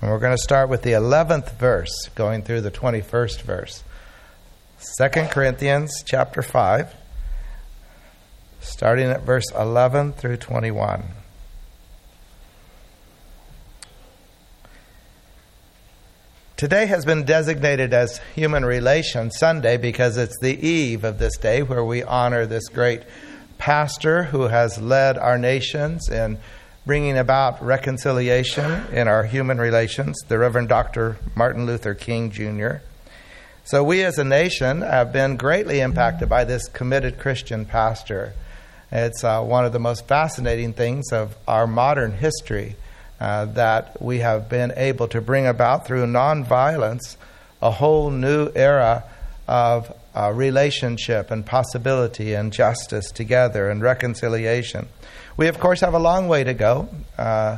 And we're going to start with the 11th verse, going through the 21st verse. 2 Corinthians chapter 5, starting at verse 11 through 21. Today has been designated as Human Relations Sunday because it's the eve of this day where we honor this great pastor who has led our nations in bringing about reconciliation in our human relations, the Reverend Dr. Martin Luther King Jr. So, we as a nation have been greatly impacted by this committed Christian pastor. It's uh, one of the most fascinating things of our modern history uh, that we have been able to bring about through nonviolence a whole new era of uh, relationship and possibility and justice together and reconciliation. We, of course, have a long way to go. Uh,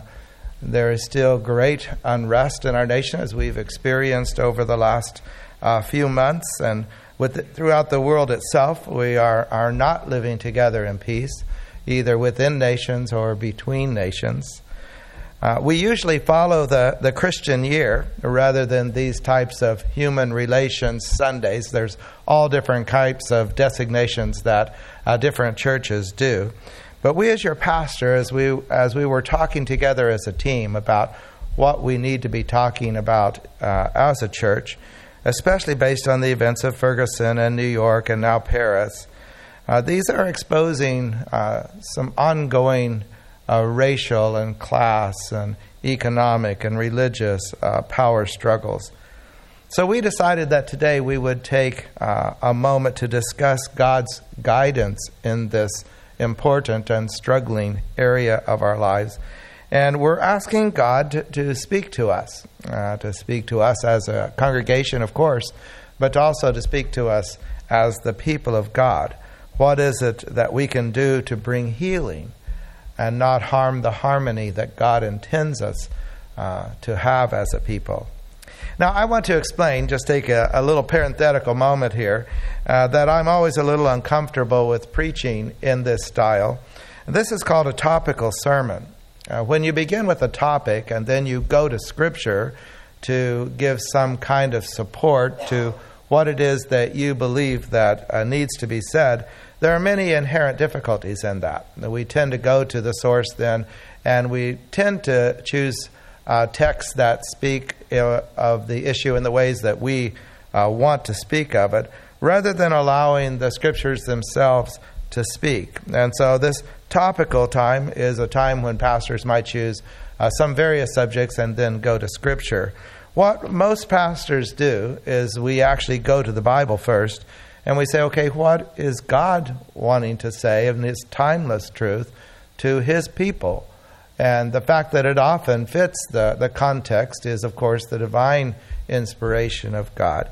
there is still great unrest in our nation as we've experienced over the last uh, few months, and the, throughout the world itself, we are, are not living together in peace, either within nations or between nations. Uh, we usually follow the, the Christian year rather than these types of human relations Sundays. There's all different types of designations that uh, different churches do. But we, as your pastor, as we, as we were talking together as a team about what we need to be talking about uh, as a church, especially based on the events of Ferguson and New York and now Paris, uh, these are exposing uh, some ongoing uh, racial and class and economic and religious uh, power struggles. So we decided that today we would take uh, a moment to discuss God's guidance in this important and struggling area of our lives. And we're asking God to, to speak to us, uh, to speak to us as a congregation, of course, but also to speak to us as the people of God. What is it that we can do to bring healing and not harm the harmony that God intends us uh, to have as a people. Now, I want to explain, just take a, a little parenthetical moment here, uh, that I'm always a little uncomfortable with preaching in this style. This is called a topical sermon. Uh, when you begin with a topic and then you go to Scripture to give some kind of support to what it is that you believe that uh, needs to be said, there are many inherent difficulties in that. We tend to go to the source then, and we tend to choose uh, texts that speak uh, of the issue in the ways that we uh, want to speak of it, rather than allowing the scriptures themselves to speak. And so, this topical time is a time when pastors might choose uh, some various subjects and then go to scripture. What most pastors do is we actually go to the Bible first and we say, okay, what is God wanting to say in His timeless truth to His people? And the fact that it often fits the, the context is, of course, the divine inspiration of God.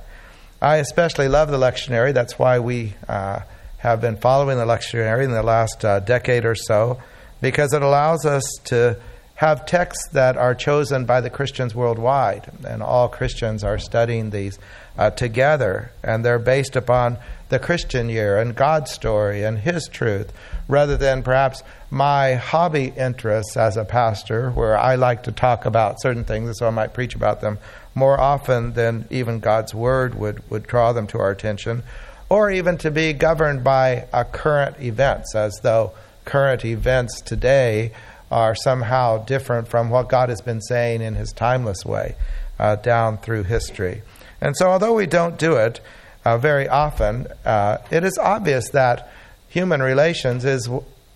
I especially love the lectionary. That's why we uh, have been following the lectionary in the last uh, decade or so, because it allows us to have texts that are chosen by the Christians worldwide, and all Christians are studying these uh, together, and they're based upon the Christian year and God's story and His truth, rather than perhaps my hobby interests as a pastor, where I like to talk about certain things, and so I might preach about them more often than even God's Word would, would draw them to our attention, or even to be governed by current events, as though current events today are somehow different from what God has been saying in His timeless way uh, down through history. And so, although we don't do it uh, very often, uh, it is obvious that human relations is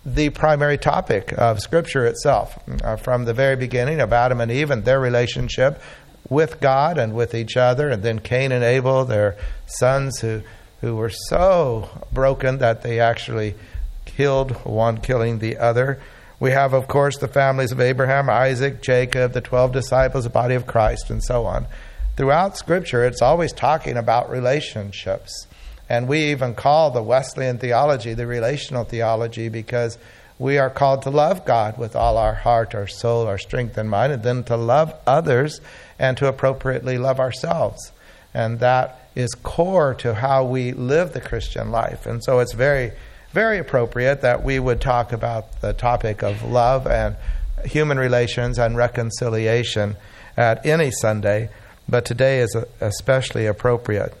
the primary topic of Scripture itself. Uh, from the very beginning of Adam and Eve and their relationship with God and with each other, and then Cain and Abel, their sons who, who were so broken that they actually killed one, killing the other. We have, of course, the families of Abraham, Isaac, Jacob, the 12 disciples, the body of Christ, and so on. Throughout Scripture, it's always talking about relationships. And we even call the Wesleyan theology the relational theology because we are called to love God with all our heart, our soul, our strength, and mind, and then to love others and to appropriately love ourselves. And that is core to how we live the Christian life. And so it's very very appropriate that we would talk about the topic of love and human relations and reconciliation at any Sunday, but today is especially appropriate.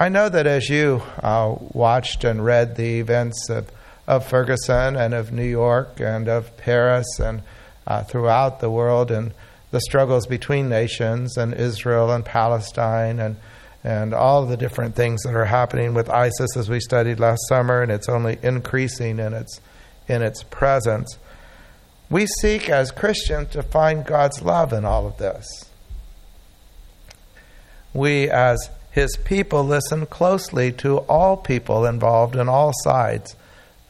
I know that as you uh, watched and read the events of, of Ferguson and of New York and of Paris and uh, throughout the world and the struggles between nations and Israel and Palestine and and all the different things that are happening with ISIS as we studied last summer, and it's only increasing in its in its presence. We seek as Christians to find God's love in all of this. We as his people listen closely to all people involved in all sides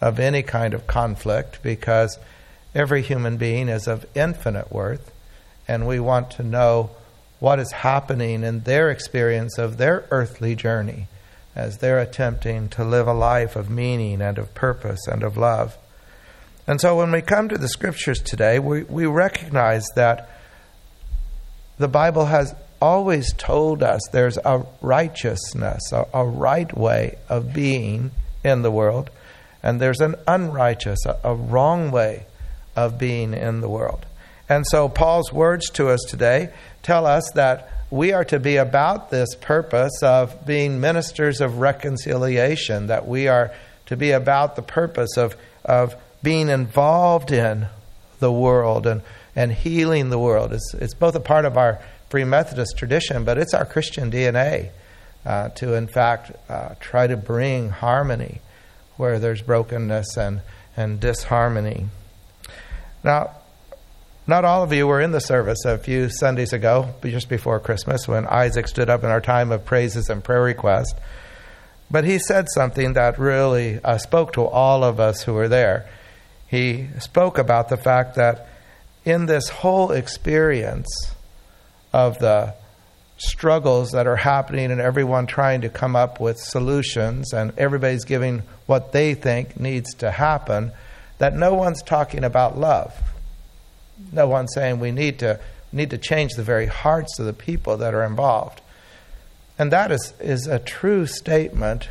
of any kind of conflict because every human being is of infinite worth, and we want to know what is happening in their experience of their earthly journey as they're attempting to live a life of meaning and of purpose and of love. And so when we come to the scriptures today, we, we recognize that the Bible has always told us there's a righteousness, a, a right way of being in the world, and there's an unrighteous, a, a wrong way of being in the world. And so Paul's words to us today tell us that we are to be about this purpose of being ministers of reconciliation, that we are to be about the purpose of, of being involved in the world and, and healing the world. It's, it's both a part of our Free Methodist tradition, but it's our Christian DNA uh, to, in fact, uh, try to bring harmony where there's brokenness and, and disharmony. Now, not all of you were in the service a few Sundays ago, just before Christmas, when Isaac stood up in our time of praises and prayer request. But he said something that really uh, spoke to all of us who were there. He spoke about the fact that in this whole experience of the struggles that are happening and everyone trying to come up with solutions and everybody's giving what they think needs to happen, that no one's talking about love no one saying we need to need to change the very hearts of the people that are involved. And that is, is a true statement,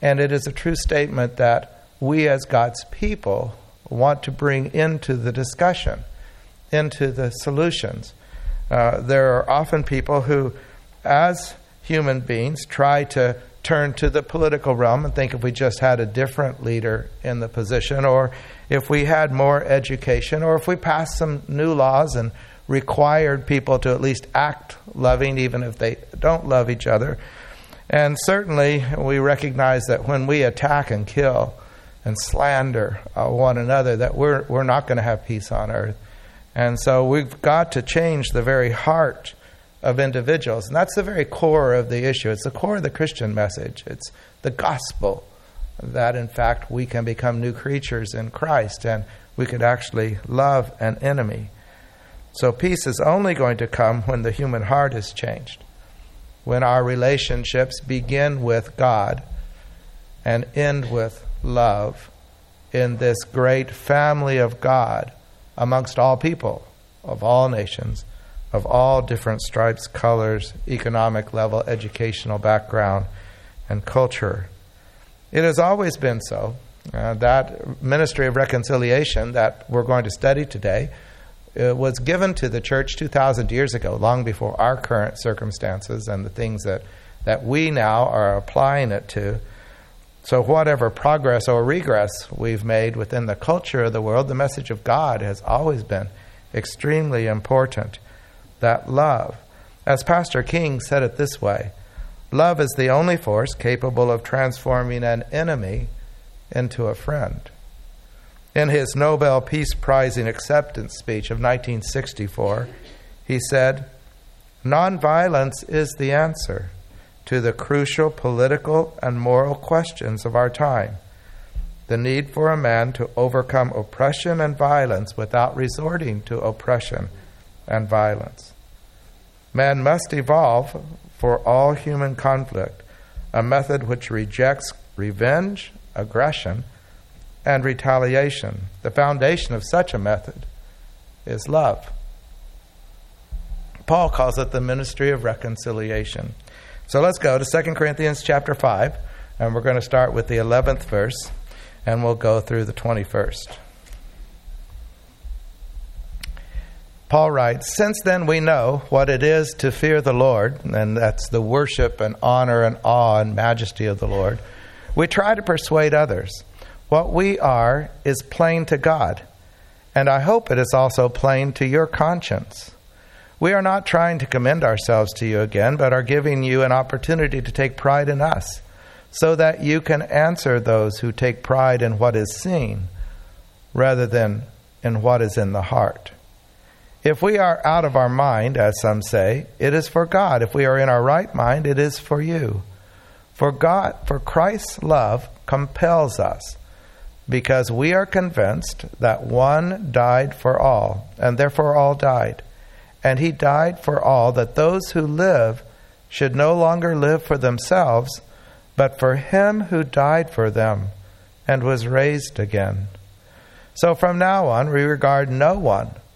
and it is a true statement that we as God's people want to bring into the discussion, into the solutions. Uh, there are often people who, as human beings, try to turn to the political realm and think if we just had a different leader in the position, or if we had more education, or if we passed some new laws and required people to at least act loving, even if they don't love each other. And certainly, we recognize that when we attack and kill and slander uh, one another, that we're, we're not going to have peace on earth. And so we've got to change the very heart of individuals. And that's the very core of the issue. It's the core of the Christian message. It's the gospel that, in fact, we can become new creatures in Christ and we could actually love an enemy. So, peace is only going to come when the human heart is changed, when our relationships begin with God and end with love in this great family of God amongst all people of all nations of all different stripes, colors, economic level, educational background, and culture. It has always been so. Uh, that ministry of reconciliation that we're going to study today uh, was given to the church 2,000 years ago, long before our current circumstances and the things that, that we now are applying it to. So, whatever progress or regress we've made within the culture of the world, the message of God has always been extremely important that love. As Pastor King said it this way love is the only force capable of transforming an enemy into a friend. In his Nobel Peace Prizing acceptance speech of 1964, he said, Nonviolence is the answer to the crucial political and moral questions of our time. The need for a man to overcome oppression and violence without resorting to oppression and violence. Man must evolve for all human conflict a method which rejects revenge, aggression, and retaliation. The foundation of such a method is love. Paul calls it the ministry of reconciliation. So let's go to 2 Corinthians chapter 5, and we're going to start with the 11th verse, and we'll go through the 21st. Paul writes, Since then we know what it is to fear the Lord, and that's the worship and honor and awe and majesty of the Lord, we try to persuade others. What we are is plain to God, and I hope it is also plain to your conscience. We are not trying to commend ourselves to you again, but are giving you an opportunity to take pride in us, so that you can answer those who take pride in what is seen rather than in what is in the heart. If we are out of our mind, as some say, it is for God. If we are in our right mind, it is for you. For God, for Christ's love compels us, because we are convinced that one died for all, and therefore all died. And he died for all, that those who live should no longer live for themselves, but for him who died for them and was raised again. So from now on, we regard no one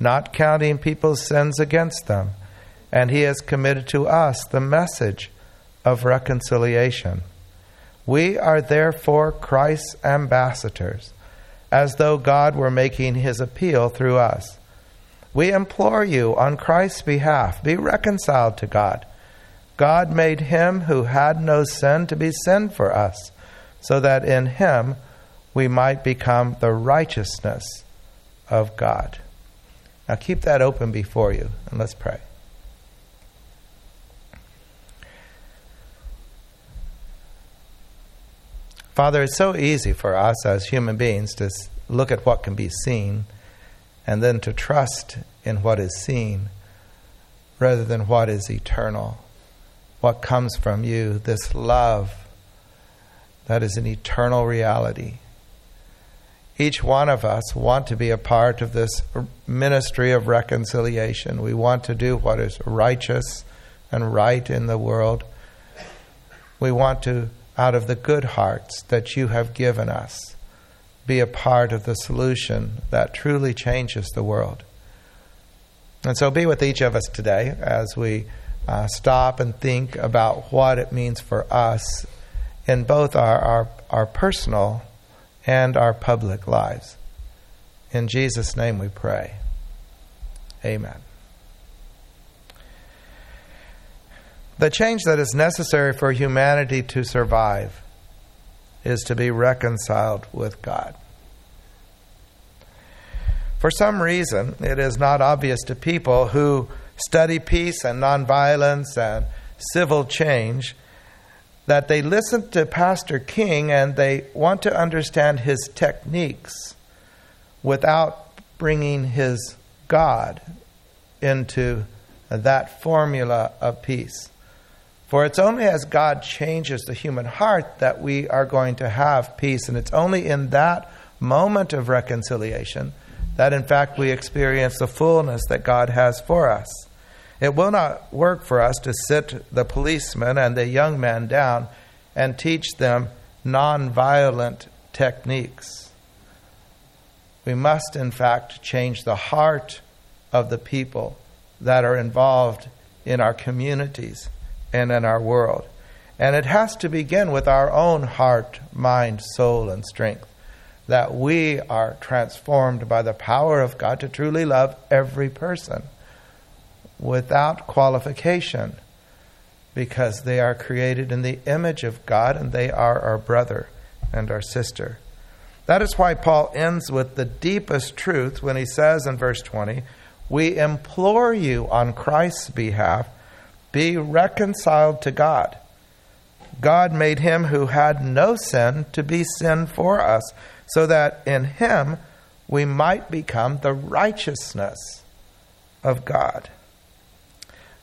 not counting people's sins against them. And he has committed to us the message of reconciliation. We are therefore Christ's ambassadors, as though God were making his appeal through us. We implore you on Christ's behalf, be reconciled to God. God made him who had no sin to be sin for us, so that in him we might become the righteousness of God. Now keep that open before you and let's pray. Father, it's so easy for us as human beings to look at what can be seen and then to trust in what is seen rather than what is eternal, what comes from you, this love that is an eternal reality each one of us want to be a part of this ministry of reconciliation. We want to do what is righteous and right in the world. We want to, out of the good hearts that you have given us, be a part of the solution that truly changes the world. And so be with each of us today as we uh, stop and think about what it means for us in both our, our, our personal and our public lives. In Jesus' name we pray. Amen. The change that is necessary for humanity to survive is to be reconciled with God. For some reason, it is not obvious to people who study peace and nonviolence and civil change that they listen to Pastor King and they want to understand his techniques without bringing his God into that formula of peace. For it's only as God changes the human heart that we are going to have peace. And it's only in that moment of reconciliation that, in fact, we experience the fullness that God has for us. It will not work for us to sit the policeman and the young man down and teach them nonviolent techniques. We must, in fact, change the heart of the people that are involved in our communities and in our world. And it has to begin with our own heart, mind, soul, and strength. That we are transformed by the power of God to truly love every person without qualification because they are created in the image of God and they are our brother and our sister. That is why Paul ends with the deepest truth when he says in verse 20, We implore you on Christ's behalf, be reconciled to God. God made him who had no sin to be sin for us, so that in him we might become the righteousness of God.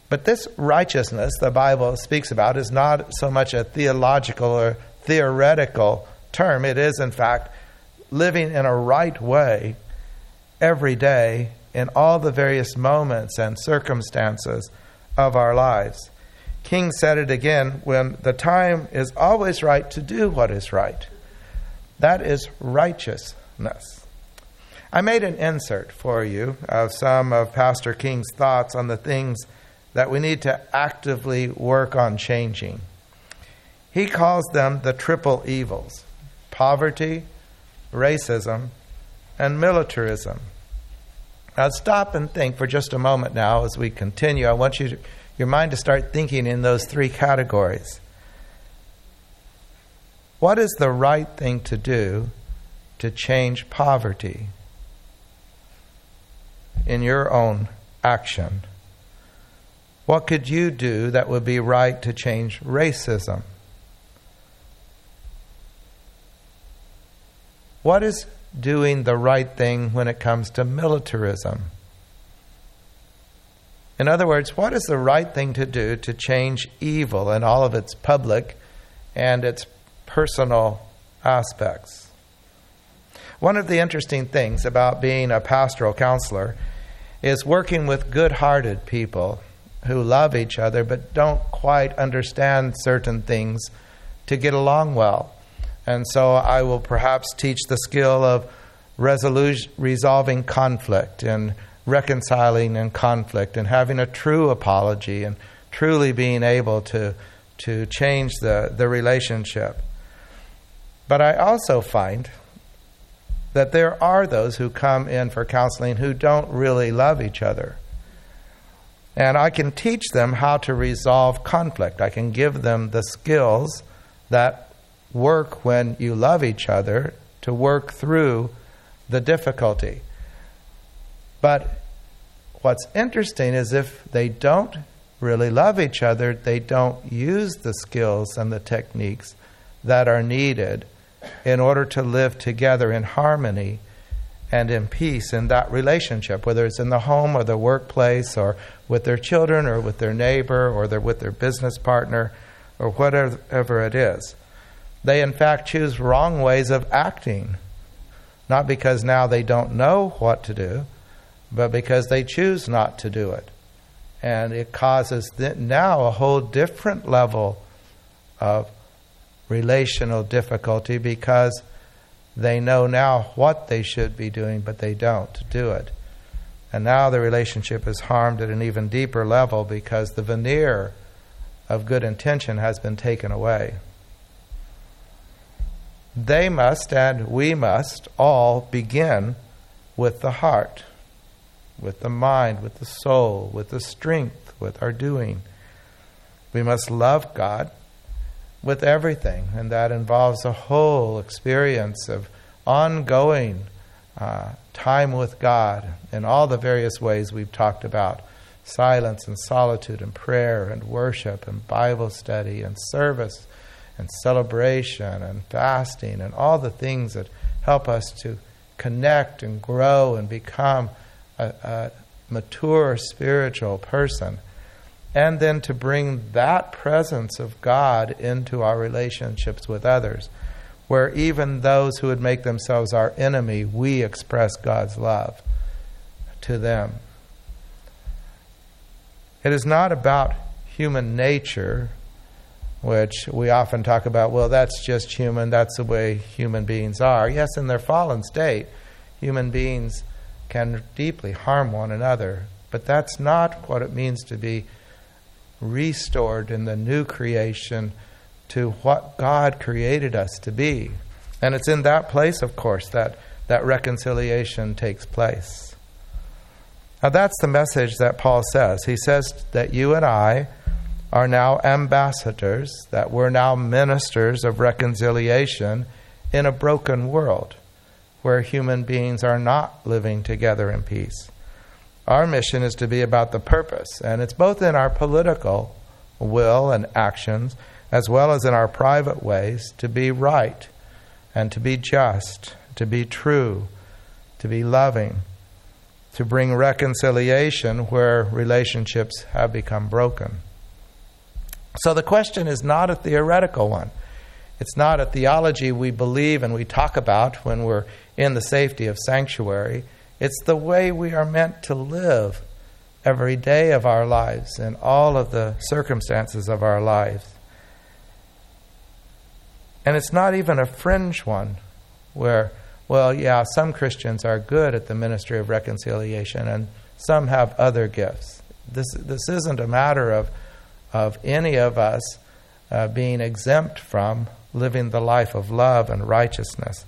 But this righteousness the Bible speaks about is not so much a theological or theoretical term. It is, in fact, living in a right way every day in all the various moments and circumstances of our lives. King said it again when the time is always right to do what is right. That is righteousness. I made an insert for you of some of Pastor King's thoughts on the things that we need to actively work on changing. He calls them the triple evils poverty, racism, and militarism. Now, stop and think for just a moment now as we continue. I want you to, your mind to start thinking in those three categories. What is the right thing to do to change poverty in your own action? What could you do that would be right to change racism? What is doing the right thing when it comes to militarism? In other words, what is the right thing to do to change evil in all of its public and its personal aspects? One of the interesting things about being a pastoral counselor is working with good hearted people who love each other but don't quite understand certain things to get along well. And so I will perhaps teach the skill of resolving conflict and reconciling in conflict and having a true apology and truly being able to, to change the, the relationship. But I also find that there are those who come in for counseling who don't really love each other. And I can teach them how to resolve conflict. I can give them the skills that work when you love each other to work through the difficulty. But what's interesting is if they don't really love each other, they don't use the skills and the techniques that are needed in order to live together in harmony and in peace in that relationship, whether it's in the home or the workplace or with their children or with their neighbor or with their business partner or whatever it is. They, in fact, choose wrong ways of acting, not because now they don't know what to do, but because they choose not to do it. And it causes now a whole different level of relational difficulty because they know now what they should be doing, but they don't do it. And now the relationship is harmed at an even deeper level because the veneer of good intention has been taken away. They must and we must all begin with the heart, with the mind, with the soul, with the strength, with our doing. We must love God with everything, and that involves a whole experience of ongoing uh, time with God in all the various ways we've talked about silence and solitude and prayer and worship and Bible study and service and celebration and fasting and all the things that help us to connect and grow and become a, a mature spiritual person. And then to bring that presence of God into our relationships with others, where even those who would make themselves our enemy, we express God's love to them. It is not about human nature which we often talk about, well, that's just human, that's the way human beings are. Yes, in their fallen state, human beings can deeply harm one another, but that's not what it means to be restored in the new creation to what God created us to be. And it's in that place, of course, that, that reconciliation takes place. Now, that's the message that Paul says. He says that you and I are now ambassadors, that we're now ministers of reconciliation in a broken world where human beings are not living together in peace. Our mission is to be about the purpose, and it's both in our political will and actions as well as in our private ways to be right and to be just, to be true, to be loving, to bring reconciliation where relationships have become broken. So the question is not a theoretical one. It's not a theology we believe and we talk about when we're in the safety of sanctuary. It's the way we are meant to live every day of our lives and all of the circumstances of our lives. And it's not even a fringe one where, well, yeah, some Christians are good at the ministry of reconciliation and some have other gifts. This, this isn't a matter of, of any of us uh, being exempt from living the life of love and righteousness.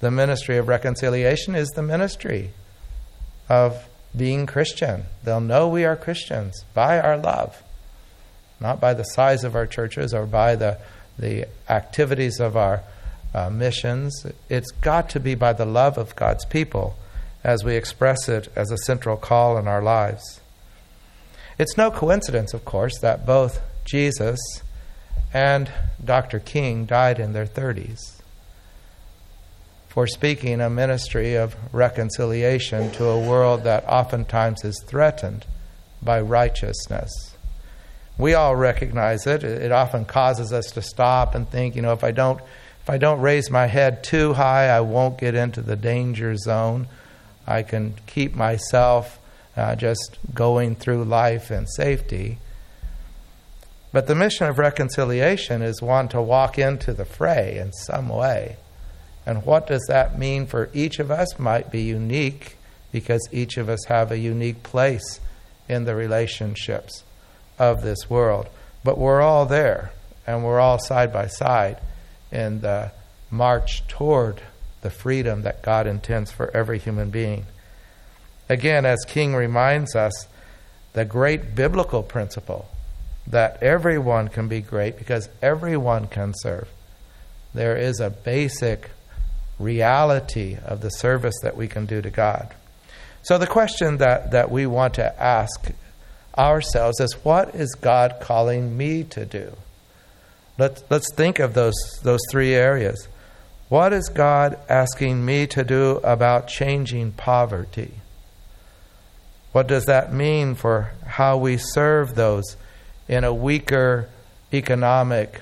The ministry of reconciliation is the ministry of being Christian. They'll know we are Christians by our love, not by the size of our churches or by the, the activities of our uh, missions. It's got to be by the love of God's people as we express it as a central call in our lives. It's no coincidence, of course, that both Jesus and Dr. King died in their 30s for speaking a ministry of reconciliation to a world that oftentimes is threatened by righteousness. We all recognize it. It often causes us to stop and think, you know, if I don't if I don't raise my head too high, I won't get into the danger zone. I can keep myself uh, just going through life in safety. But the mission of reconciliation is one to walk into the fray in some way. And what does that mean for each of us might be unique because each of us have a unique place in the relationships of this world. But we're all there and we're all side by side in the march toward the freedom that God intends for every human being. Again, as King reminds us, the great biblical principle that everyone can be great because everyone can serve. There is a basic reality of the service that we can do to God. So, the question that, that we want to ask ourselves is what is God calling me to do? Let's, let's think of those, those three areas. What is God asking me to do about changing poverty? What does that mean for how we serve those in a weaker economic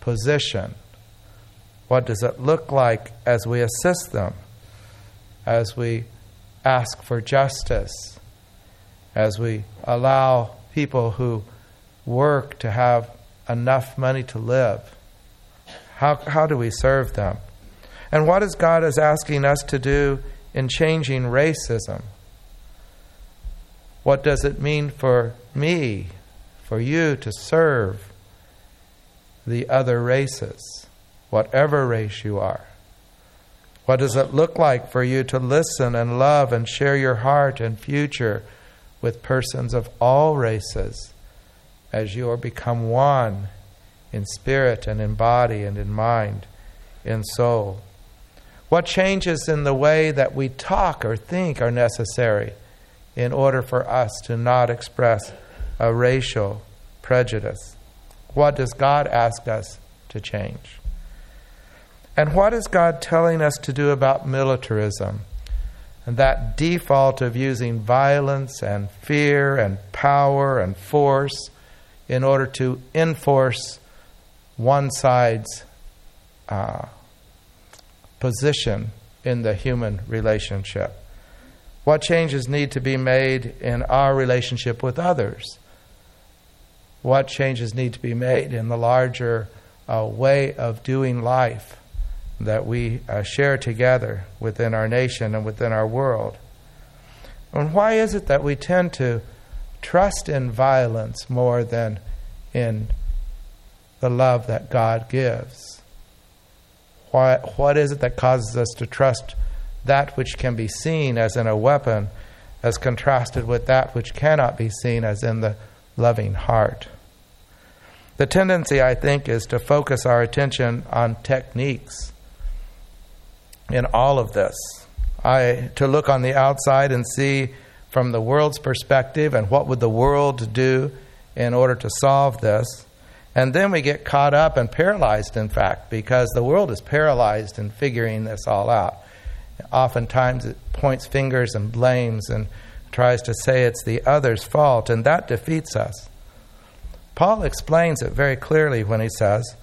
position? What does it look like as we assist them, as we ask for justice, as we allow people who work to have enough money to live? How, how do we serve them? And what is God is asking us to do in changing racism? What does it mean for me, for you to serve the other races? Whatever race you are? What does it look like for you to listen and love and share your heart and future with persons of all races as you are become one in spirit and in body and in mind, in soul? What changes in the way that we talk or think are necessary in order for us to not express a racial prejudice? What does God ask us to change? And what is God telling us to do about militarism? And that default of using violence and fear and power and force in order to enforce one side's uh, position in the human relationship. What changes need to be made in our relationship with others? What changes need to be made in the larger uh, way of doing life? That we uh, share together within our nation and within our world. And why is it that we tend to trust in violence more than in the love that God gives? Why, what is it that causes us to trust that which can be seen as in a weapon as contrasted with that which cannot be seen as in the loving heart? The tendency, I think, is to focus our attention on techniques in all of this. I to look on the outside and see from the world's perspective and what would the world do in order to solve this. And then we get caught up and paralyzed, in fact, because the world is paralyzed in figuring this all out. Oftentimes it points fingers and blames and tries to say it's the other's fault, and that defeats us. Paul explains it very clearly when he says,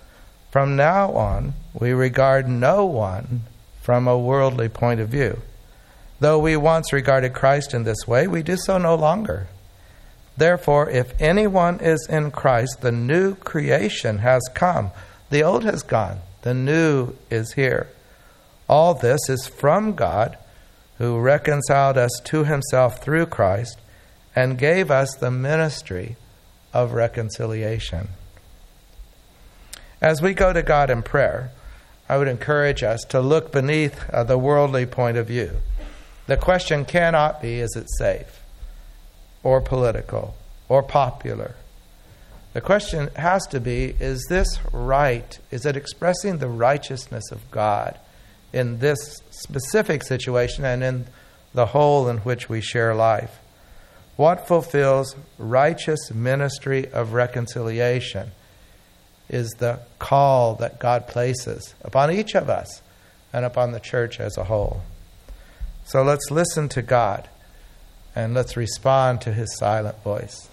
From now on, we regard no one from a worldly point of view. Though we once regarded Christ in this way, we do so no longer. Therefore, if anyone is in Christ, the new creation has come. The old has gone, the new is here. All this is from God, who reconciled us to himself through Christ and gave us the ministry of reconciliation. As we go to God in prayer, I would encourage us to look beneath uh, the worldly point of view. The question cannot be is it safe, or political, or popular? The question has to be is this right? Is it expressing the righteousness of God in this specific situation and in the whole in which we share life? What fulfills righteous ministry of reconciliation is the call that God places upon each of us and upon the church as a whole. So let's listen to God and let's respond to his silent voice.